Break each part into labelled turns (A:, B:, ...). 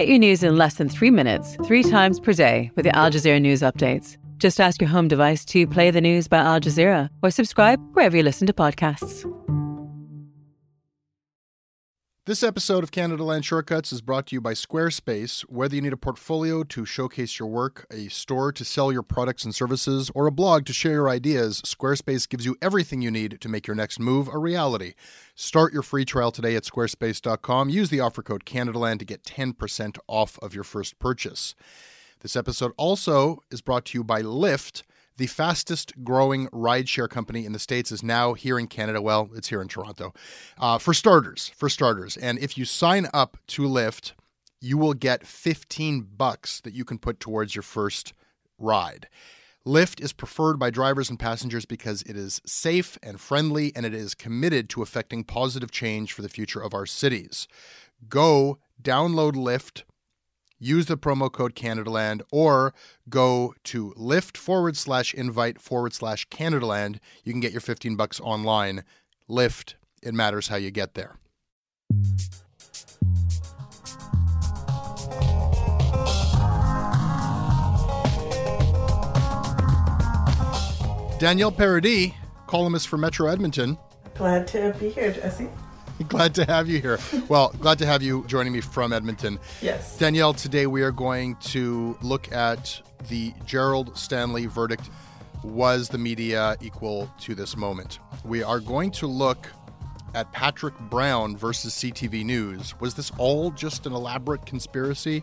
A: Get your news in less than three minutes, three times per day with the Al Jazeera News Updates. Just ask your home device to play the news by Al Jazeera or subscribe wherever you listen to podcasts.
B: This episode of Canadaland Shortcuts is brought to you by Squarespace. Whether you need a portfolio to showcase your work, a store to sell your products and services, or a blog to share your ideas, Squarespace gives you everything you need to make your next move a reality. Start your free trial today at squarespace.com. Use the offer code CanadaLand to get 10% off of your first purchase. This episode also is brought to you by Lyft the fastest growing rideshare company in the States is now here in Canada. Well, it's here in Toronto. Uh, for starters, for starters. And if you sign up to Lyft, you will get 15 bucks that you can put towards your first ride. Lyft is preferred by drivers and passengers because it is safe and friendly and it is committed to affecting positive change for the future of our cities. Go download Lyft use the promo code CanadaLand or go to Lyft forward slash invite forward slash CanadaLand. You can get your 15 bucks online. Lyft, it matters how you get there. Danielle Paradis, columnist for Metro Edmonton.
C: Glad to be here, Jesse.
B: glad to have you here. Well, glad to have you joining me from Edmonton.
C: Yes.
B: Danielle, today we are going to look at the Gerald Stanley verdict. Was the media equal to this moment? We are going to look at Patrick Brown versus CTV News. Was this all just an elaborate conspiracy?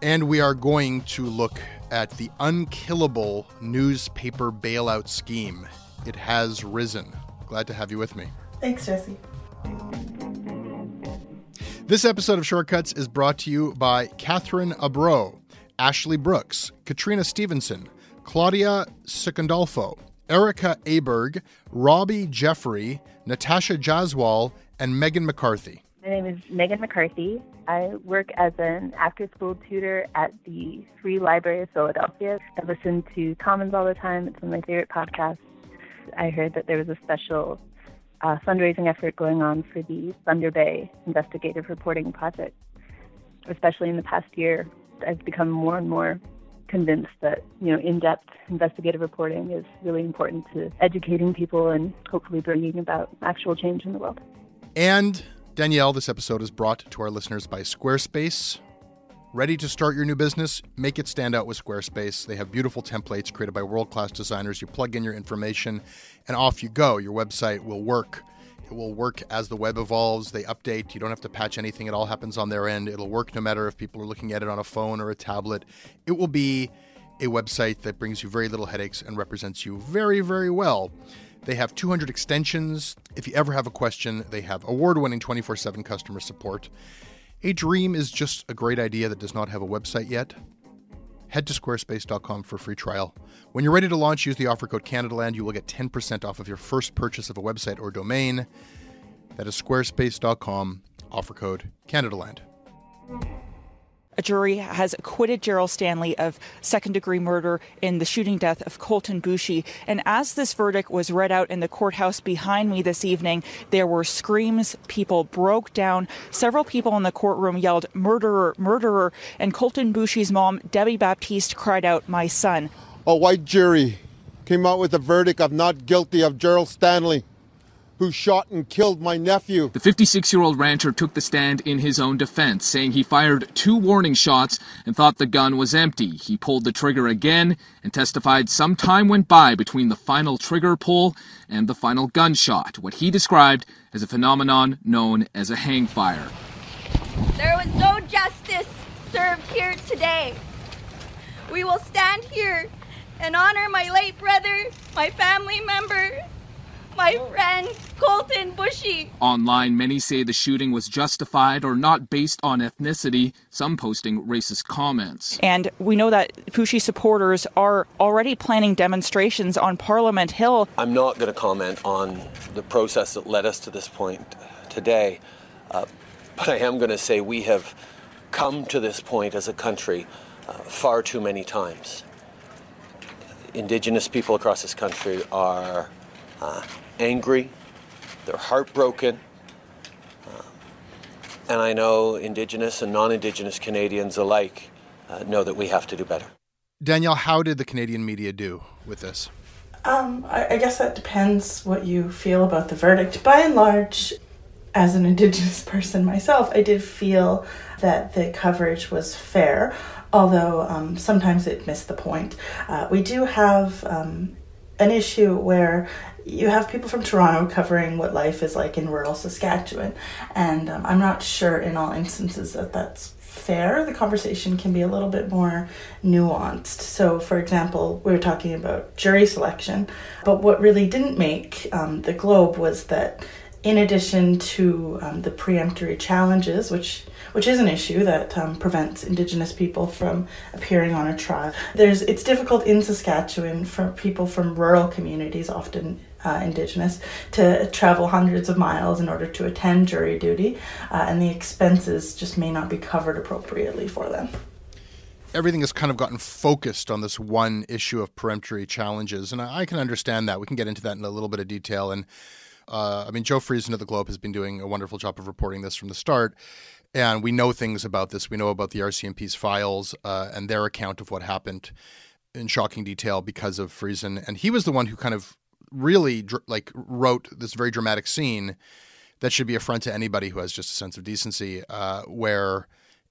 B: And we are going to look at the unkillable newspaper bailout scheme. It has risen. Glad to have you with me.
C: Thanks, Jesse.
B: This episode of Shortcuts is brought to you by Catherine Abro, Ashley Brooks, Katrina Stevenson, Claudia Secondolfo, Erica Aberg, Robbie Jeffrey, Natasha Jaswal, and Megan McCarthy.
D: My name is Megan McCarthy. I work as an after school tutor at the Free Library of Philadelphia. I listen to Commons all the time. It's one of my favorite podcasts. I heard that there was a special uh, fundraising effort going on for the Thunder Bay Investigative Reporting Project. Especially in the past year, I've become more and more convinced that you know in-depth investigative reporting is really important to educating people and hopefully bringing about actual change in the world.
B: And Danielle, this episode is brought to our listeners by Squarespace. Ready to start your new business? Make it stand out with Squarespace. They have beautiful templates created by world class designers. You plug in your information and off you go. Your website will work. It will work as the web evolves. They update. You don't have to patch anything. It all happens on their end. It'll work no matter if people are looking at it on a phone or a tablet. It will be a website that brings you very little headaches and represents you very, very well. They have 200 extensions. If you ever have a question, they have award winning 24 7 customer support. A dream is just a great idea that does not have a website yet. Head to squarespace.com for a free trial. When you're ready to launch, use the offer code CanadaLand. You will get 10% off of your first purchase of a website or domain. That is squarespace.com, offer code CanadaLand.
E: A jury has acquitted Gerald Stanley of second degree murder in the shooting death of Colten Boushie. And as this verdict was read out in the courthouse behind me this evening, there were screams. People broke down. Several people in the courtroom yelled, murderer, murderer. And Colten Boushie's mom, Debbie Baptiste, cried out, my son.
F: A white jury came out with a verdict of not guilty of Gerald Stanley who shot and killed my nephew.
G: The 56 year old rancher took the stand in his own defense, saying he fired two warning shots and thought the gun was empty. He pulled the trigger again and testified some time went by between the final trigger pull and the final gunshot, what he described as a phenomenon known as a hang fire.
H: There was no justice served here today. We will stand here and honor my late brother, my family member, my friend Colten Boushie.
G: Online, many say the shooting was justified or not based on ethnicity, some posting racist comments.
E: And we know that Boushie supporters are already planning demonstrations on Parliament Hill.
I: I'm not going to comment on the process that led us to this point today, uh, but I am going to say we have come to this point as a country uh, far too many times. Indigenous people across this country are uh, angry, they're heartbroken, uh, and I know Indigenous and non Indigenous Canadians alike uh, know that we have to do better.
B: Danielle, how did the Canadian media do with this?
C: Um, I, I guess that depends what you feel about the verdict. By and large, as an Indigenous person myself, I did feel that the coverage was fair, although um, sometimes it missed the point. Uh, we do have um, an issue where you have people from Toronto covering what life is like in rural Saskatchewan, and um, I'm not sure in all instances that that's fair. The conversation can be a little bit more nuanced. So, for example, we were talking about jury selection, but what really didn't make um, the Globe was that in addition to um, the preemptory challenges, which which is an issue that um, prevents Indigenous people from appearing on a trial. There's it's difficult in Saskatchewan for people from rural communities, often uh, Indigenous, to travel hundreds of miles in order to attend jury duty, uh, and the expenses just may not be covered appropriately for them
B: everything has kind of gotten focused on this one issue of peremptory challenges, and I, can understand that. We can get into that in a little bit of detail. And uh, I mean, Joe Friesen of the Globe has been doing a wonderful job of reporting this from the start and we know things about this. We know about the RCMP's files uh, and their account of what happened in shocking detail because of Friesen, and he was the one who kind of really dr- like wrote this very dramatic scene that should be a front to anybody who has just a sense of decency, uh, where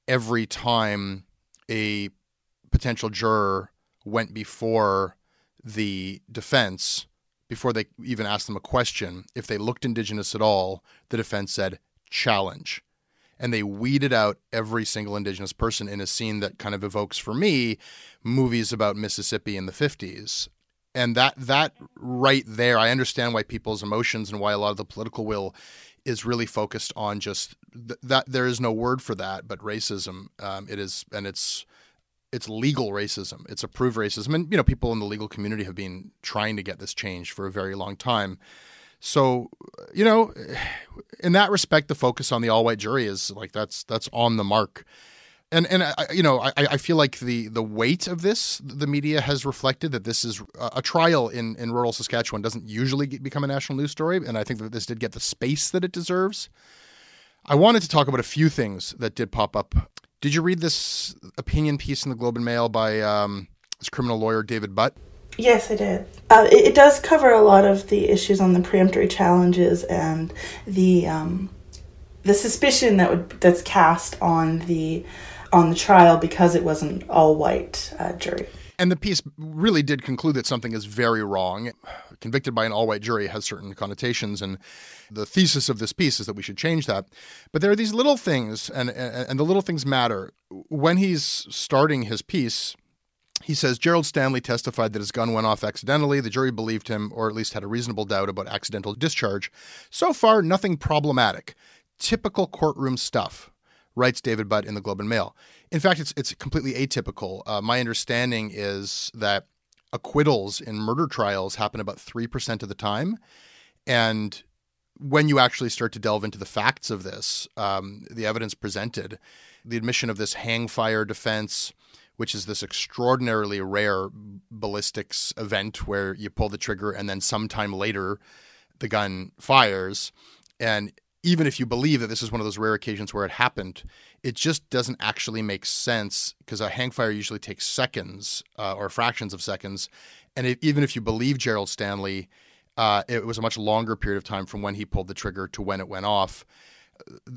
B: every time a potential juror went before the defense, before they even asked them a question, if they looked indigenous at all, the defense said challenge and they weeded out every single indigenous person in a scene that kind of evokes for me movies about Mississippi in the 50s. And that that right there, I understand why people's emotions and why a lot of the political will is really focused on just th- that. There is no word for that, but racism. Um, it is, and it's it's legal racism. It's approved racism, and you know people in the legal community have been trying to get this changed for a very long time. So, you know, in that respect, the focus on the all white jury is like that's that's on the mark. And and I, you know, I, I feel like the the weight of this, the media has reflected that this is a trial in in rural Saskatchewan doesn't usually become a national news story, and I think that this did get the space that it deserves. I wanted to talk about a few things that did pop up. Did you read this opinion piece in the Globe and Mail by um, this criminal lawyer David Butt?
C: Yes, I did. Uh, it, it, does cover a lot of the issues on the preemptory challenges and the um, the suspicion that would that's cast on the on the trial because it was an all white uh, jury.
B: And the piece really did conclude that something is very wrong. Convicted by an all white jury has certain connotations, and the thesis of this piece is that we should change that. But there are these little things, and, and, and the little things matter. When he's starting his piece, he says Gerald Stanley testified that his gun went off accidentally. The jury believed him, or at least had a reasonable doubt about accidental discharge. So far, nothing problematic. Typical courtroom stuff, writes David Butt in the Globe and Mail. In fact, it's it's completely atypical. Uh, my understanding is that acquittals in murder trials happen about three percent of the time, and when you actually start to delve into the facts of this, um, the evidence presented, the admission of this hang fire defense which is this extraordinarily rare ballistics event where you pull the trigger and then sometime later the gun fires. And even if you believe that this is one of those rare occasions where it happened, it just doesn't actually make sense because a hang fire usually takes seconds uh, or fractions of seconds. And it, even if you believe Gerald Stanley, uh, it was a much longer period of time from when he pulled the trigger to when it went off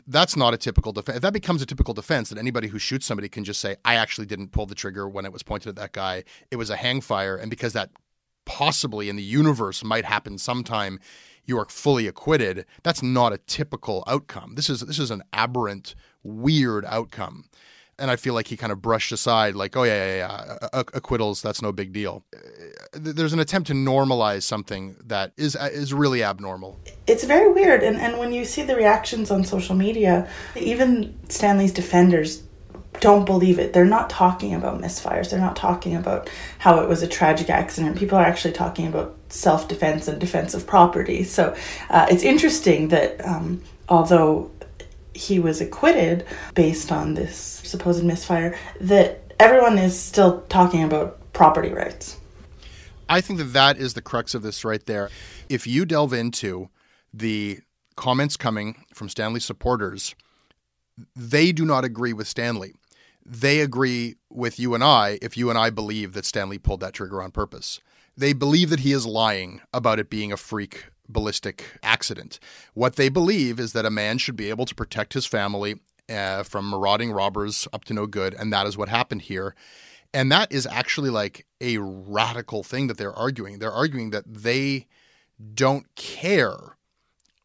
B: that's not a typical defense. If that becomes a typical defense, that anybody who shoots somebody can just say, "I actually didn't pull the trigger when it was pointed at that guy. It was a hang fire," and because that possibly in the universe might happen sometime, you are fully acquitted. That's not a typical outcome. This is this is an aberrant, weird outcome. and I feel like he kind of brushed aside, like, oh yeah, yeah, yeah, uh, uh, acquittals, that's no big deal. Uh, there's an attempt to normalize something that is is really abnormal.
C: It's very weird, and and when you see the reactions on social media, even Stanley's defenders don't believe it. They're not talking about misfires. They're not talking about how it was a tragic accident. People are actually talking about self defense and defense of property. So uh, it's interesting that um, although he was acquitted based on this supposed misfire, that everyone is still talking about property rights.
B: I think that that is the crux of this right there. If you delve into the comments coming from Stanley supporters, they do not agree with Stanley. They agree with you and I if you and I believe that Stanley pulled that trigger on purpose. They believe that he is lying about it being a freak ballistic accident. What they believe is that a man should be able to protect his family uh, from marauding robbers up to no good, and that is what happened here. And that is actually like a radical thing that they're arguing. They're arguing that they don't care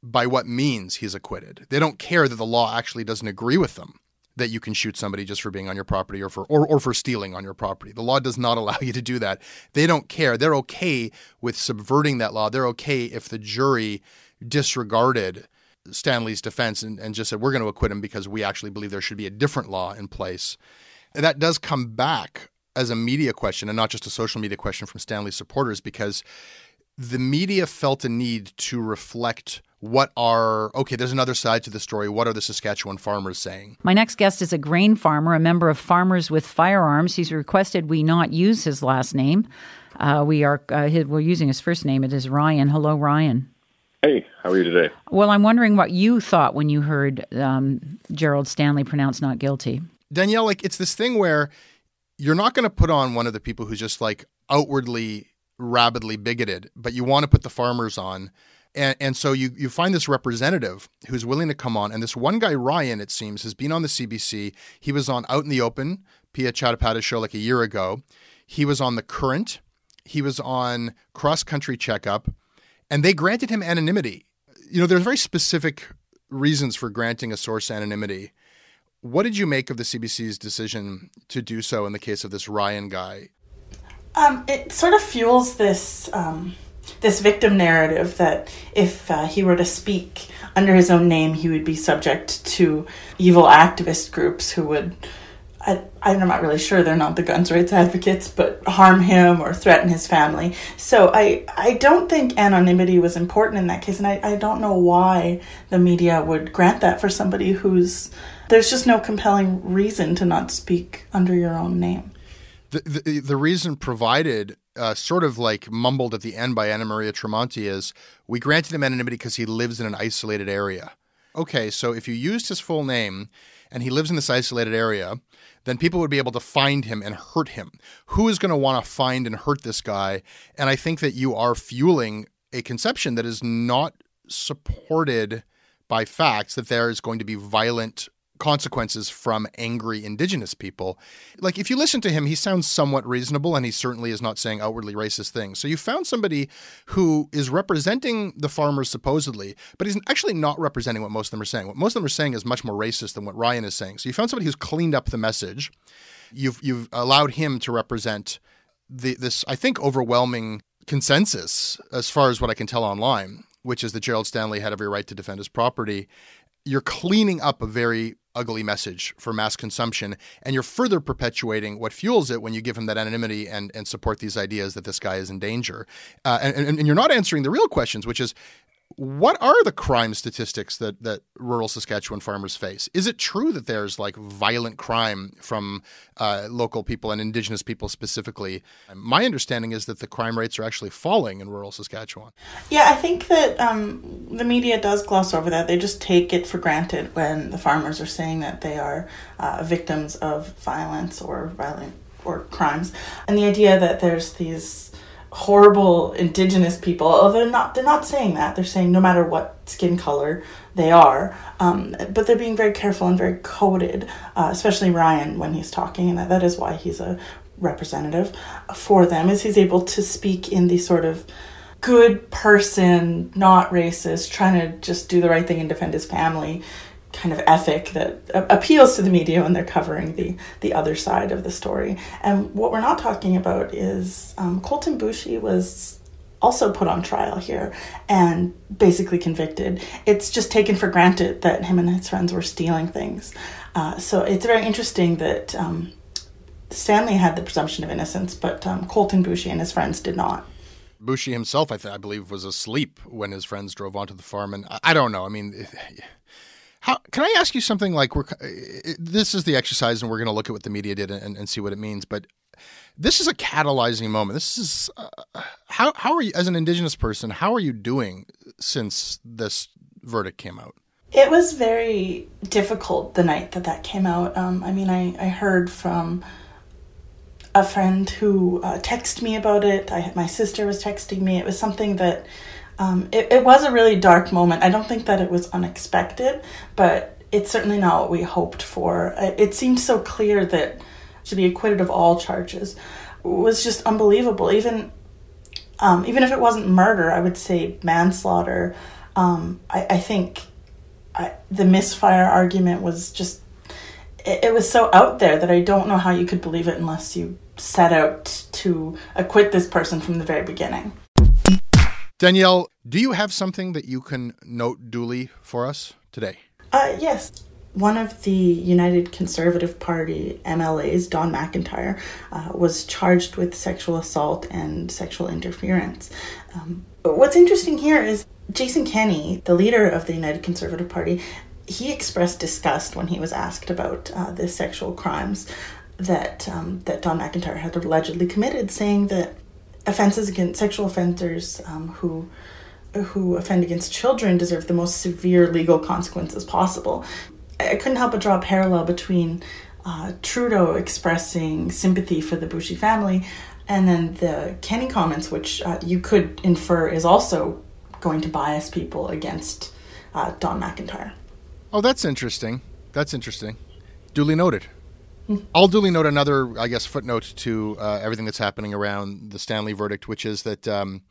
B: by what means he's acquitted. They don't care that the law actually doesn't agree with them that you can shoot somebody just for being on your property or for or, or for stealing on your property. The law does not allow you to do that. They don't care. They're okay with subverting that law. They're okay if the jury disregarded Stanley's defense and, and just said we're going to acquit him because we actually believe there should be a different law in place. And that does come back as a media question and not just a social media question from Stanley's supporters because the media felt a need to reflect what are okay there's another side to the story. What are the saskatchewan farmers saying?
J: My next guest is a grain farmer a member of farmers with firearms. He's requested we not use his last name. Uh, we are uh, his, we're using his first name. It is ryan. Hello ryan.
K: Hey how are you today?
J: Well i'm wondering what you thought when you heard um, gerald stanley pronounced not guilty.
B: Danielle like it's this thing where you're not going to put on one of the people who's just like outwardly rabidly bigoted but you want to put the farmers on and, and so you, you find this representative who's willing to come on. And this one guy, Ryan, it seems, has been on the CBC. He was on Out in the Open, Pia Chattopadhyay's show like a year ago. He was on The Current. He was on Cross Country Checkup. And they granted him anonymity. You know, there's very specific reasons for granting a source anonymity. What did you make of the CBC's decision to do so in the case of this Ryan guy?
C: Um, it sort of fuels this um, this victim narrative that if uh, he were to speak under his own name, he would be subject to evil activist groups who would. I, I'm not really sure they're not the guns rights advocates, but harm him or threaten his family. So I, I don't think anonymity was important in that case, and I, I don't know why the media would grant that for somebody who's. There's just no compelling reason to not speak under your own name.
B: The, the, the reason provided uh, sort of like mumbled at the end by Anna Maria Tremonti is we granted him anonymity because he lives in an isolated area. Okay, so if you used his full name and he lives in this isolated area, then people would be able to find him and hurt him. Who is going to want to find and hurt this guy? And I think that you are fueling a conception that is not supported by facts that there is going to be violent consequences from angry indigenous people. Like if you listen to him, he sounds somewhat reasonable and he certainly is not saying outwardly racist things. So you found somebody who is representing the farmers supposedly, but he's actually not representing what most of them are saying. What most of them are saying is much more racist than what Ryan is saying. So you found somebody who's cleaned up the message. You've you've allowed him to represent the this I think overwhelming consensus as far as what I can tell online, which is that Gerald Stanley had every right to defend his property you're cleaning up a very ugly message for mass consumption, and you're further perpetuating what fuels it when you give him that anonymity and, and support these ideas that this guy is in danger. Uh, and, and, and you're not answering the real questions, which is what are the crime statistics that that rural Saskatchewan farmers face? Is it true that there's like violent crime from uh, local people and Indigenous people specifically? My understanding is that the crime rates are actually falling in rural Saskatchewan.
C: Yeah, I think that um, the media does gloss over that. They just take it for granted when the farmers are saying that they are uh, victims of violence or violent or crimes, and the idea that there's these horrible indigenous people. Oh, they're not. They're not saying that. They're saying no matter what skin color they are, um, but they're being very careful and very coded. Uh, especially Ryan when he's talking, and that, that is why he's a representative for them. Is he's able to speak in the sort of good person, not racist, trying to just do the right thing and defend his family kind of ethic that appeals to the media when they're covering the the other side of the story. And what we're not talking about is um, Colten Boushie was also put on trial here and basically convicted. It's just taken for granted that him and his friends were stealing things. Uh, so it's very interesting that um, Stanley had the presumption of innocence, but um, Colten Boushie and his friends did not.
B: Boushie himself, I, th- I believe, was asleep when his friends drove onto the farm, and I, I don't know. I mean, how can I ask you something like we're this is the exercise, and we're going to look at what the media did and, and, see what it means. But this is a catalyzing moment. This is uh, how how are you as an Indigenous person? How are you doing since this verdict came out?
C: It was very difficult the night that that came out. Um, I mean, I, I heard from a friend who uh, texted me about it. I, my sister was texting me. It was something that um, it, it was a really dark moment. I don't think that it was unexpected, but it's certainly not what we hoped for. It seemed so clear that to be acquitted of all charges was just unbelievable. Even um, even if it wasn't murder, I would say manslaughter. Um, I, I, think I, the misfire argument was just it, it was so out there that I don't know how you could believe it unless you set out to acquit this person from the very beginning.
B: Danielle, do you have something that you can note duly for us today?
C: Uh, yes. One of the United Conservative Party MLAs, Don MacIntyre, uh, was charged with sexual assault and sexual interference. Um, what's interesting here is Jason Kenney, the leader of the United Conservative Party, he expressed disgust when he was asked about uh, the sexual crimes that um, that Don MacIntyre had allegedly committed, saying that offenses against sexual offenders um, who who offend against children deserve the most severe legal consequences possible. I couldn't help but draw a parallel between uh, Trudeau expressing sympathy for the Boushie family and then the Kenney comments, which uh, you could infer is also going to bias people against uh, Don MacIntyre.
B: Oh, that's interesting. That's interesting. Duly noted. I'll duly note another, I guess, footnote to uh, everything that's happening around the Stanley verdict, which is that um,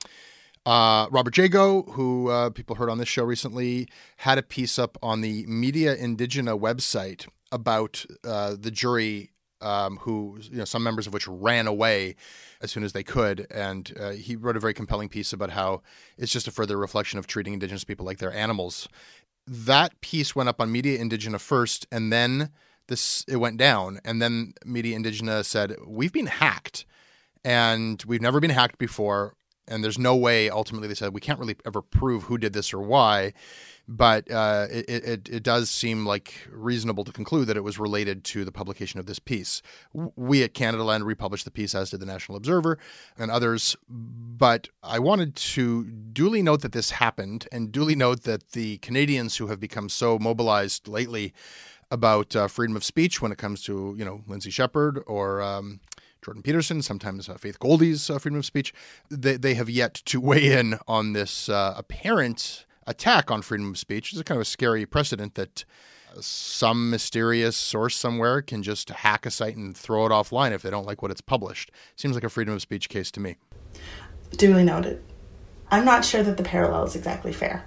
B: uh, Robert Jago, who uh, people heard on this show recently, had a piece up on the Media Indigena website about uh, the jury, um, who you know some members of which ran away as soon as they could, and uh, he wrote a very compelling piece about how it's just a further reflection of treating Indigenous people like they're animals. That piece went up on Media Indigena first, and then this it went down, and then Media Indigena said we've been hacked, and we've never been hacked before, and there's no way. Ultimately, they said we can't really ever prove who did this or why, but uh, it, it it does seem like reasonable to conclude that it was related to the publication of this piece. We at Canadaland republished the piece, as did the National Observer and others. But I wanted to duly note that this happened, and duly note that the Canadians who have become so mobilized lately about uh, freedom of speech when it comes to you know Lindsay Shepherd or um, Jordan Peterson, sometimes uh, Faith Goldy's uh, freedom of speech. They they have yet to weigh in on this uh, apparent attack on freedom of speech. It's a kind of a scary precedent that some mysterious source somewhere can just hack a site and throw it offline if they don't like what it's published. Seems like a freedom of speech case to me.
C: Duly noted. I'm not sure that the parallel is exactly fair.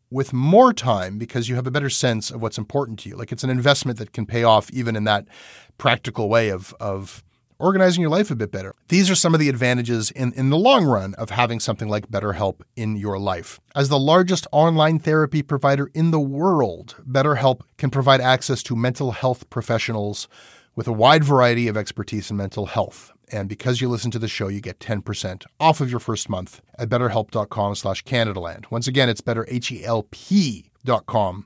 B: with more time because you have a better sense of what's important to you. Like it's an investment that can pay off even in that practical way of, of organizing your life a bit better. These are some of the advantages in, in the long run of having something like BetterHelp in your life. As the largest online therapy provider in the world, BetterHelp can provide access to mental health professionals with a wide variety of expertise in mental health. And because you listen to the show, you get 10% off of your first month at betterhelp.com slash Canadaland. Once again, it's betterhelp.com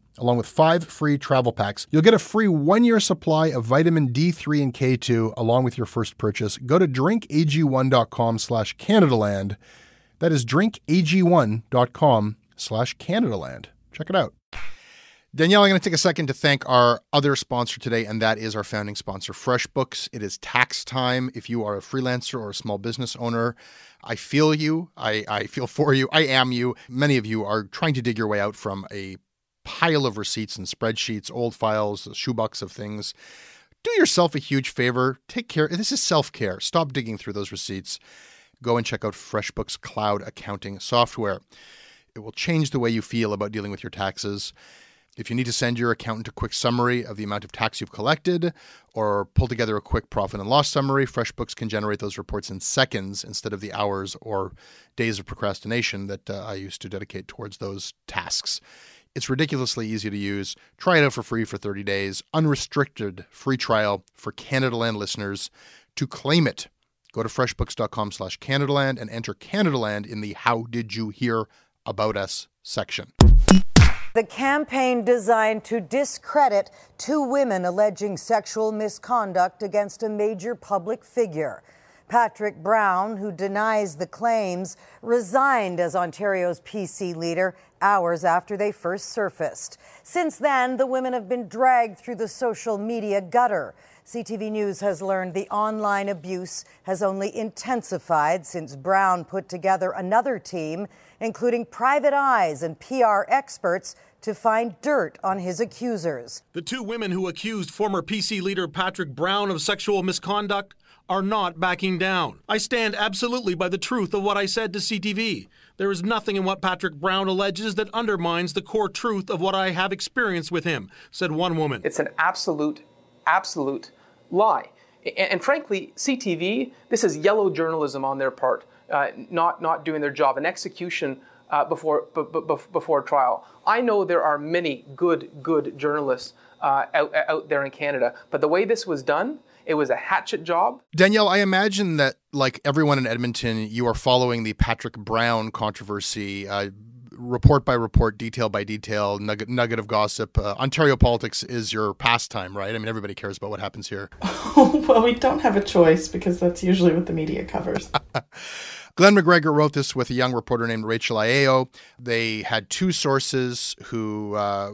B: along with five free travel packs. You'll get a free one year supply of vitamin D3 and K2 along with your first purchase. Go to drinkag1.com slash Canadaland. That is drinkag1.com slash Canadaland. Check it out. Danielle, I'm going to take a second to thank our other sponsor today, and that is our founding sponsor, FreshBooks. It is tax time. If you are a freelancer or a small business owner, I feel you. I, I feel for you. I am you. Many of you are trying to dig your way out from a pile of receipts and spreadsheets, old files, shoebox of things. Do yourself a huge favor. Take care. This is self care. Stop digging through those receipts. Go and check out FreshBooks cloud accounting software. It will change the way you feel about dealing with your taxes. If you need to send your accountant a quick summary of the amount of tax you've collected or pull together a quick profit and loss summary, FreshBooks can generate those reports in seconds instead of the hours or days of procrastination that uh, I used to dedicate towards those tasks. It's ridiculously easy to use. Try it out for free for 30 days. Unrestricted free trial for Canadaland listeners. To claim it, go to freshbooks.com slash Canadaland and enter Canadaland in the How Did You Hear About Us section.
K: The campaign designed to discredit two women alleging sexual misconduct against a major public figure. Patrick Brown, who denies the claims, resigned as Ontario's PC leader hours after they first surfaced. Since then, the women have been dragged through the social media gutter. CTV News has learned the online abuse has only intensified since Brown put together another team, including private eyes and PR experts, to find dirt on his accusers.
L: The two women who accused former PC leader Patrick Brown of sexual misconduct are not backing down. I stand absolutely by the truth of what I said to CTV. There is nothing in what Patrick Brown alleges that undermines the core truth of what I have experienced with him, said one woman.
M: It's an absolute, absolute lie. And, and frankly, CTV, this is yellow journalism on their part, uh, not, not doing their job, an execution uh, before, b- b- before trial. I know there are many good, good journalists uh, out, out there in Canada, but the way this was done, it was a hatchet job.
B: Danielle, I imagine that, like everyone in Edmonton, you are following the Patrick Brown controversy. Uh, report by report, detail by detail, nugget, nugget of gossip. Uh, Ontario politics is your pastime, right? I mean, everybody cares about what happens here.
C: well, we don't have a choice because that's usually what the media covers.
B: Glen McGregor wrote this with a young reporter named Rachel Aiello. They had two sources who uh,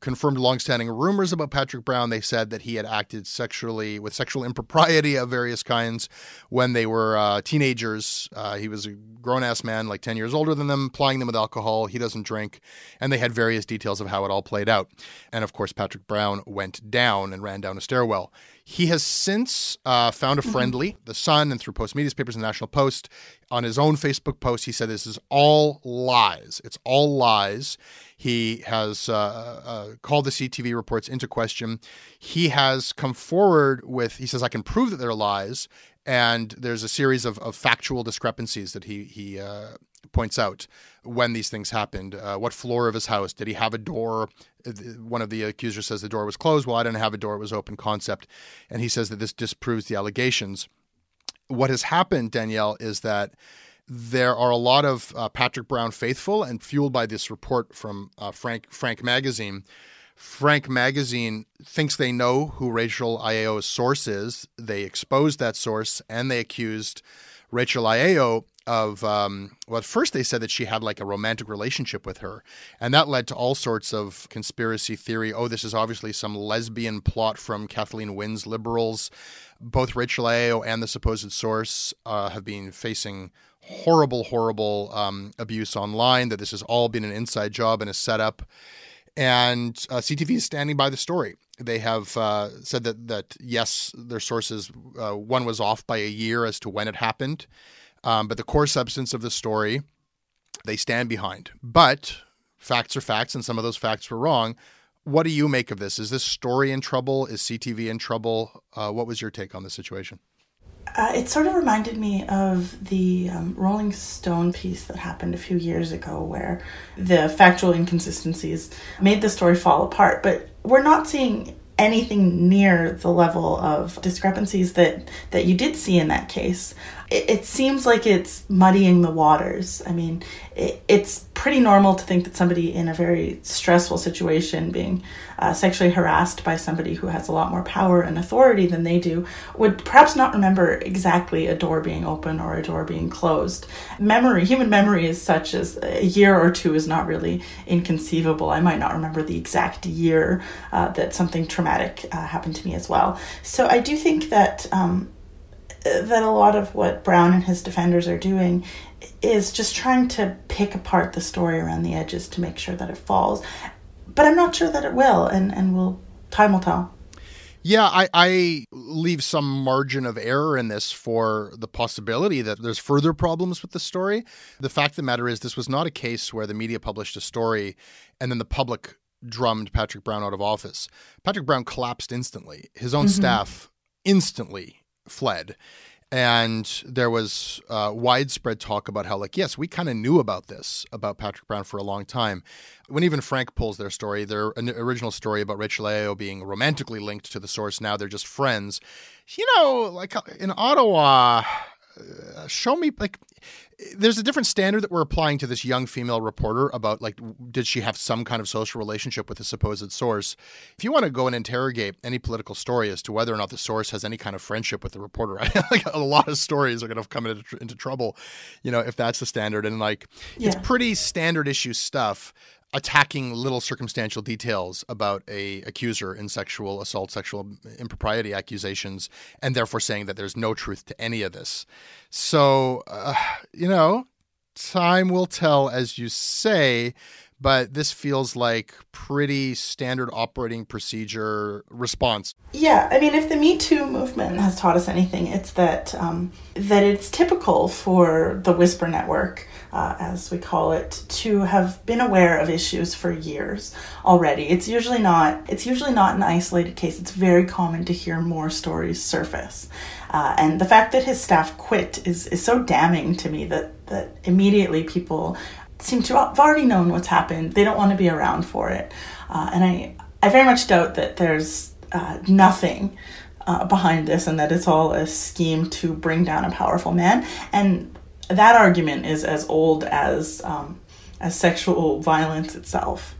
B: confirmed longstanding rumors about Patrick Brown. They said that he had acted sexually with sexual impropriety of various kinds when they were uh, teenagers. Uh, he was a grown ass man, like 10 years older than them, plying them with alcohol. He doesn't drink. And they had various details of how it all played out. And of course, Patrick Brown went down and ran down a stairwell. He has since uh, found a mm-hmm. friendly, The Sun, and through Postmedia's papers and National Post. On his own Facebook post, he said this is all lies. It's all lies. He has uh, uh, called the CTV reports into question. He has come forward with, he says, I can prove that they're lies. And there's a series of, of factual discrepancies that he, he uh, points out when these things happened. Uh, what floor of his house? Did he have a door? One of the accusers says the door was closed. Well, I didn't have a door, it was open concept. And he says that this disproves the allegations. What has happened, Danielle, is that there are a lot of uh, Patrick Brown faithful and fueled by this report from uh, Frank Frank Magazine. Frank Magazine thinks they know who Rachel Aiello's source is. They exposed that source and they accused Rachel Aiello of um, well, at first they said that she had like a romantic relationship with her, and that led to all sorts of conspiracy theory. Oh, this is obviously some lesbian plot from Kathleen Wynne's liberals. Both Rachel Aiello and the supposed source uh, have been facing horrible, horrible um, abuse online. That this has all been an inside job and a setup. And uh, CTV is standing by the story. They have uh, said that that yes, their sources uh, one was off by a year as to when it happened, um, but the core substance of the story they stand behind. But facts are facts, and some of those facts were wrong. What do you make of this? Is this story in trouble? Is CTV in trouble? Uh, what was your take on the situation?
C: Uh, it sort of reminded me of the um, Rolling Stone piece that happened a few years ago, where the factual inconsistencies made the story fall apart. But we're not seeing anything near the level of discrepancies that that you did see in that case it, it seems like it's muddying the waters. I mean it, it's pretty normal to think that somebody in a very stressful situation being uh, sexually harassed by somebody who has a lot more power and authority than they do would perhaps not remember exactly a door being open or a door being closed. Memory human memory is such as a year or two is not really inconceivable. I might not remember the exact year uh, that something traumatic uh, happened to me as well. So i do think that um, that a lot of what Brown and his defenders are doing is just trying to pick apart the story around the edges to make sure that it falls. But I'm not sure that it will, and and will time will tell.
B: Yeah, I, I leave some margin of error in this for the possibility that there's further problems with the story. The fact of the matter is, this was not a case where the media published a story and then the public drummed Patrick Brown out of office. Patrick Brown collapsed instantly. His own mm-hmm. staff instantly fled. And there was uh, widespread talk about how, like, yes, we kind of knew about this, about Patrick Brown for a long time. When even Frank pulls their story, their original story about Rachel Aiello being romantically linked to the source, now they're just friends. You know, like in Ottawa, uh, show me, like, there's a different standard that we're applying to this young female reporter about like did she have some kind of social relationship with the supposed source if you want to go and interrogate any political story as to whether or not the source has any kind of friendship with the reporter like a lot of stories are going to come into, into trouble you know if that's the standard and like yeah. it's pretty standard issue stuff attacking little circumstantial details about a accuser in sexual assault, sexual impropriety accusations, and therefore saying that there's no truth to any of this. So, uh, you know, time will tell, as you say. But this feels like pretty standard operating procedure response.
C: Yeah, I mean, if the Me Too movement has taught us anything, it's that um, that it's typical for the Whisper Network uh, as we call it, to have been aware of issues for years already. It's usually not. It's usually not an isolated case. It's very common to hear more stories surface, uh, and the fact that his staff quit is is so damning to me that that immediately people seem to have already known what's happened. They don't want to be around for it, uh, and I I very much doubt that there's uh, nothing. Uh, behind this, and that it's all a scheme to bring down a powerful man. And that argument is as old as um, as sexual violence itself.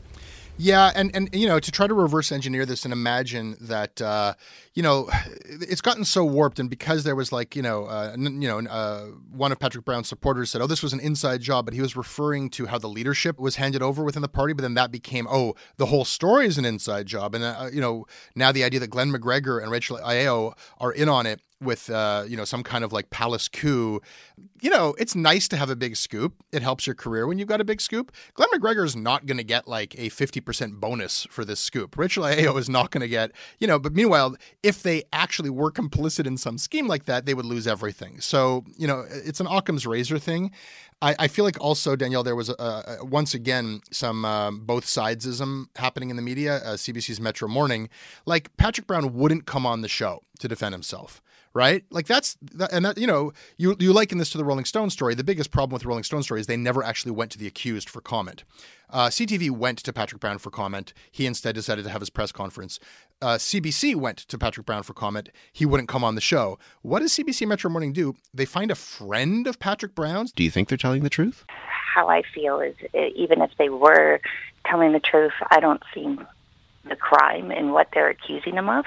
B: Yeah, and and you know to try to reverse engineer this and imagine that uh, you know it's gotten so warped, and because there was like you know uh, you know uh, one of Patrick Brown's supporters said, "Oh, this was an inside job," but he was referring to how the leadership was handed over within the party. But then that became, oh, the whole story is an inside job, and uh, you know now the idea that Glen McGregor and Rachel Aiello are in on it with uh, you know some kind of like palace coup. You know, it's nice to have a big scoop. It helps your career when you've got a big scoop. Glen McGregor is not going to get like a 50% bonus for this scoop. Rachel Aiello is not going to get, you know, but meanwhile, if they actually were complicit in some scheme like that, they would lose everything. So, you know, it's an Occam's razor thing. I, I feel like also Danielle, there was a, a, once again some um, both sidesism happening in the media. Uh, CBC's Metro Morning, like Patrick Brown wouldn't come on the show to defend himself right? Like that's and that you know you you liken this to the Rolling Stone story. The biggest problem with the Rolling Stone story is they never actually went to the accused for comment. Uh, CTV went to Patrick Brown for comment. He instead decided to have his press conference. Uh, CBC went to Patrick Brown for comment. He wouldn't come on the show. What does CBC Metro Morning do? They find a friend of Patrick Brown's.
N: Do you think they're telling the truth?
O: How I feel is uh, even if they were telling the truth, I don't see the crime in what they're accusing them of.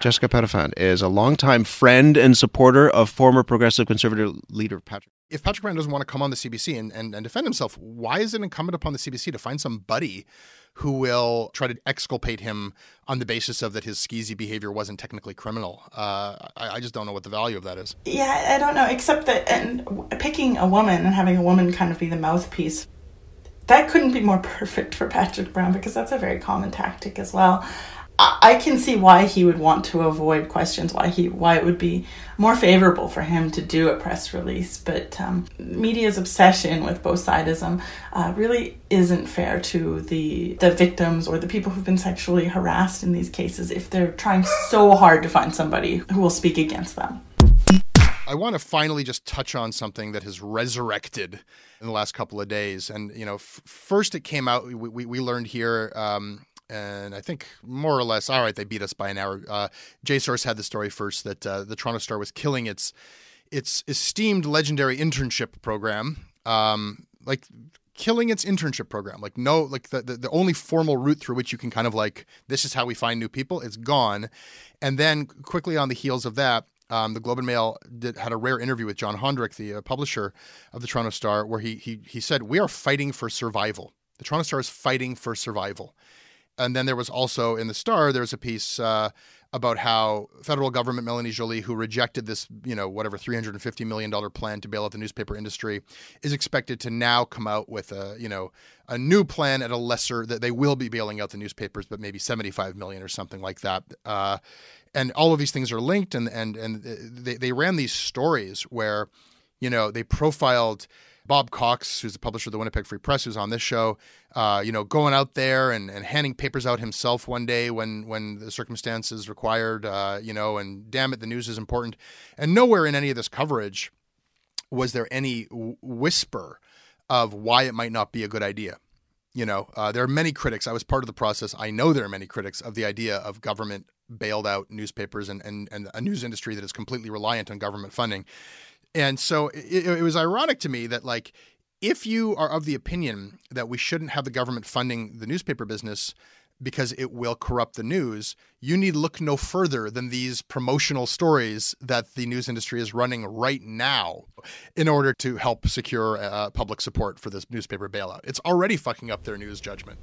N: Jessica Petitfan is a longtime friend and supporter of former progressive conservative leader Patrick.
B: if Patrick Brown doesn't want to come on the CBC and, and, and defend himself, why is it incumbent upon the CBC to find somebody who will try to exculpate him on the basis of that his skeezy behavior wasn't technically criminal? Uh, I, I, just don't know what the value of that is.
C: Yeah, I don't know, except that and picking a woman and having a woman kind of be the mouthpiece. That couldn't be more perfect for Patrick Brown because that's a very common tactic as well. I can see why he would want to avoid questions, why he why it would be more favorable for him to do a press release. But um, media's obsession with both sidism uh, really isn't fair to the the victims or the people who've been sexually harassed in these cases if they're trying so hard to find somebody who will speak against them.
B: I want to finally just touch on something that has resurrected in the last couple of days. And, you know, f- first it came out, we, we, we learned here um, and I think more or less, all right, they beat us by an hour. Uh, J-Source had the story first that uh, the Toronto Star was killing its its esteemed legendary internship program, um, like killing its internship program. Like no, like the, the the only formal route through which you can kind of like this is how we find new people. It's gone, and then quickly on the heels of that. Um, the Globe and Mail did, had a rare interview with John Honderich, the uh, publisher of the Toronto Star, where he, he he said, "We are fighting for survival. The Toronto Star is fighting for survival." And then there was also in the Star there was a piece uh, about how federal government Melanie Joly, who rejected this, you know, whatever three hundred and fifty million dollar plan to bail out the newspaper industry, is expected to now come out with a, you know, a new plan at a lesser that they will be bailing out the newspapers, but maybe seventy five million or something like that. Uh, and all of these things are linked, and and and they they ran these stories where, you know, they profiled Bob Cox, who's the publisher of the Winnipeg Free Press, who's on this show, uh, you know, going out there and, and handing papers out himself one day when when the circumstances required, uh, you know, and damn it, the news is important. And nowhere in any of this coverage was there any w- whisper of why it might not be a good idea. You know, uh, there are many critics. I was part of the process. I know there are many critics of the idea of government bailed out newspapers and, and, and a news industry that is completely reliant on government funding. And so it, it was ironic to me that like if you are of the opinion that we shouldn't have the government funding the newspaper business because it will corrupt the news, you need look no further than these promotional stories that the news industry is running right now in order to help secure uh, public support for this newspaper bailout. It's already fucking up their news judgment.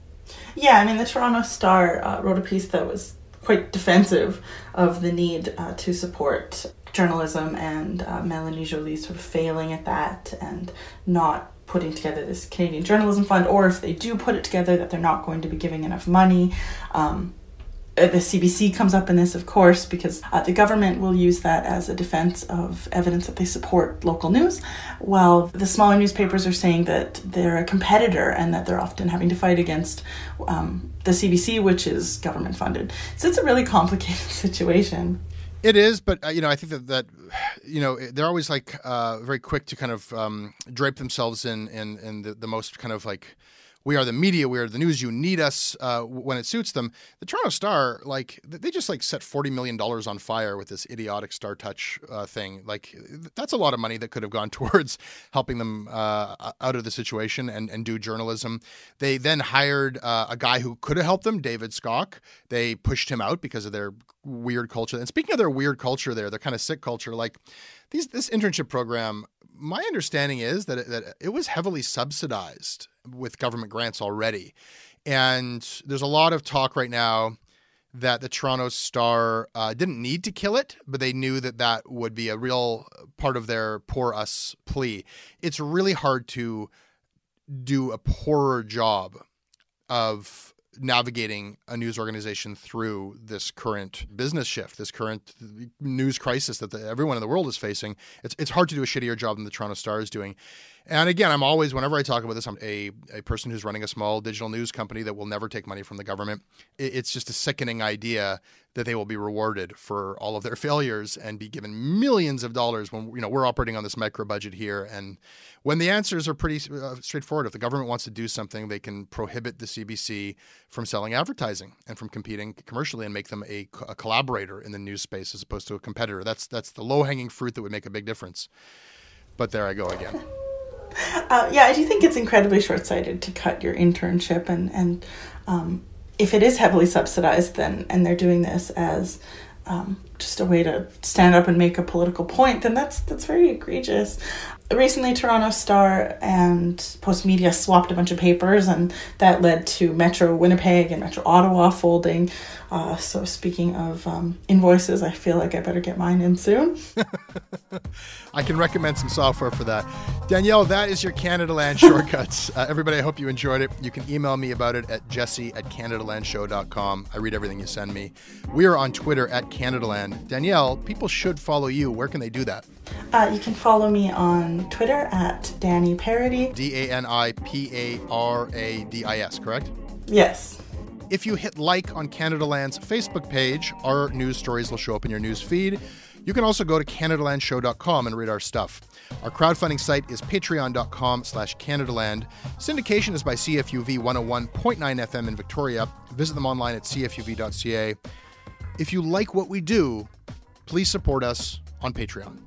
C: Yeah, I mean, the Toronto Star uh, wrote a piece that was quite defensive of the need uh, to support journalism and uh, Melanie Joly sort of failing at that and not putting together this Canadian Journalism Fund, or if they do put it together, that they're not going to be giving enough money. Um, uh, the CBC comes up in this, of course, because uh, the government will use that as a defense of evidence that they support local news, while the smaller newspapers are saying that they're a competitor and that they're often having to fight against um, the CBC, which is government funded. So it's a really complicated situation.
B: It is, but uh, you know, I think that that you know they're always like uh, very quick to kind of um, drape themselves in in, in the, the most kind of like we are the media, we are the news. You need us uh, when it suits them. The Toronto Star, like they just like set forty million dollars on fire with this idiotic Star Touch uh, thing. Like that's a lot of money that could have gone towards helping them uh, out of the situation and, and do journalism. They then hired uh, a guy who could have helped them, David Skok. They pushed him out because of their weird culture. And speaking of their weird culture, there, their kind of sick culture, like these this internship program. My understanding is that it, that it was heavily subsidized with government grants already. And there's a lot of talk right now that the Toronto Star uh, didn't need to kill it, but they knew that that would be a real part of their poor us plea. It's really hard to do a poorer job of navigating a news organization through this current business shift, this current news crisis that the, everyone in the world is facing. It's, it's hard to do a shittier job than the Toronto Star is doing. And again, I'm always, whenever I talk about this, I'm a, a person who's running a small digital news company that will never take money from the government. It's just a sickening idea that they will be rewarded for all of their failures and be given millions of dollars when, you know, we're operating on this micro budget here. And when the answers are pretty uh, straightforward, if the government wants to do something, they can prohibit the CBC from selling advertising and from competing commercially and make them a, a collaborator in the news space as opposed to a competitor. That's, that's the low hanging fruit that would make a big difference. But there I go again.
C: Uh, yeah, I do think it's incredibly short sighted to cut your internship, and and um, if it is heavily subsidized, then and they're doing this as um, just a way to stand up and make a political point, then that's that's very egregious. Recently Toronto Star and Postmedia swapped a bunch of papers, and that led to Metro Winnipeg and Metro Ottawa folding. Uh, so, speaking of um, invoices, I feel like I better get mine in soon.
B: I can recommend some software for that. Danielle, that is your Canadaland shortcuts. Uh, everybody, I hope you enjoyed it. You can email me about it at jesse at CanadaLandShow.com. I read everything you send me. We are on Twitter at CanadaLand. Danielle, people should follow you. Where can they do that?
C: Uh, you can follow me on Twitter at Dani Paradis.
B: D A N I P A R A D I S, correct?
C: Yes.
B: If you hit like on Canadaland's Facebook page, our news stories will show up in your news feed. You can also go to CanadaLandShow.com and read our stuff. Our crowdfunding site is patreon.com slash CanadaLand. Syndication is by CFUV 101.9 FM in Victoria. Visit them online at cfuv.ca. If you like what we do, please support us on Patreon.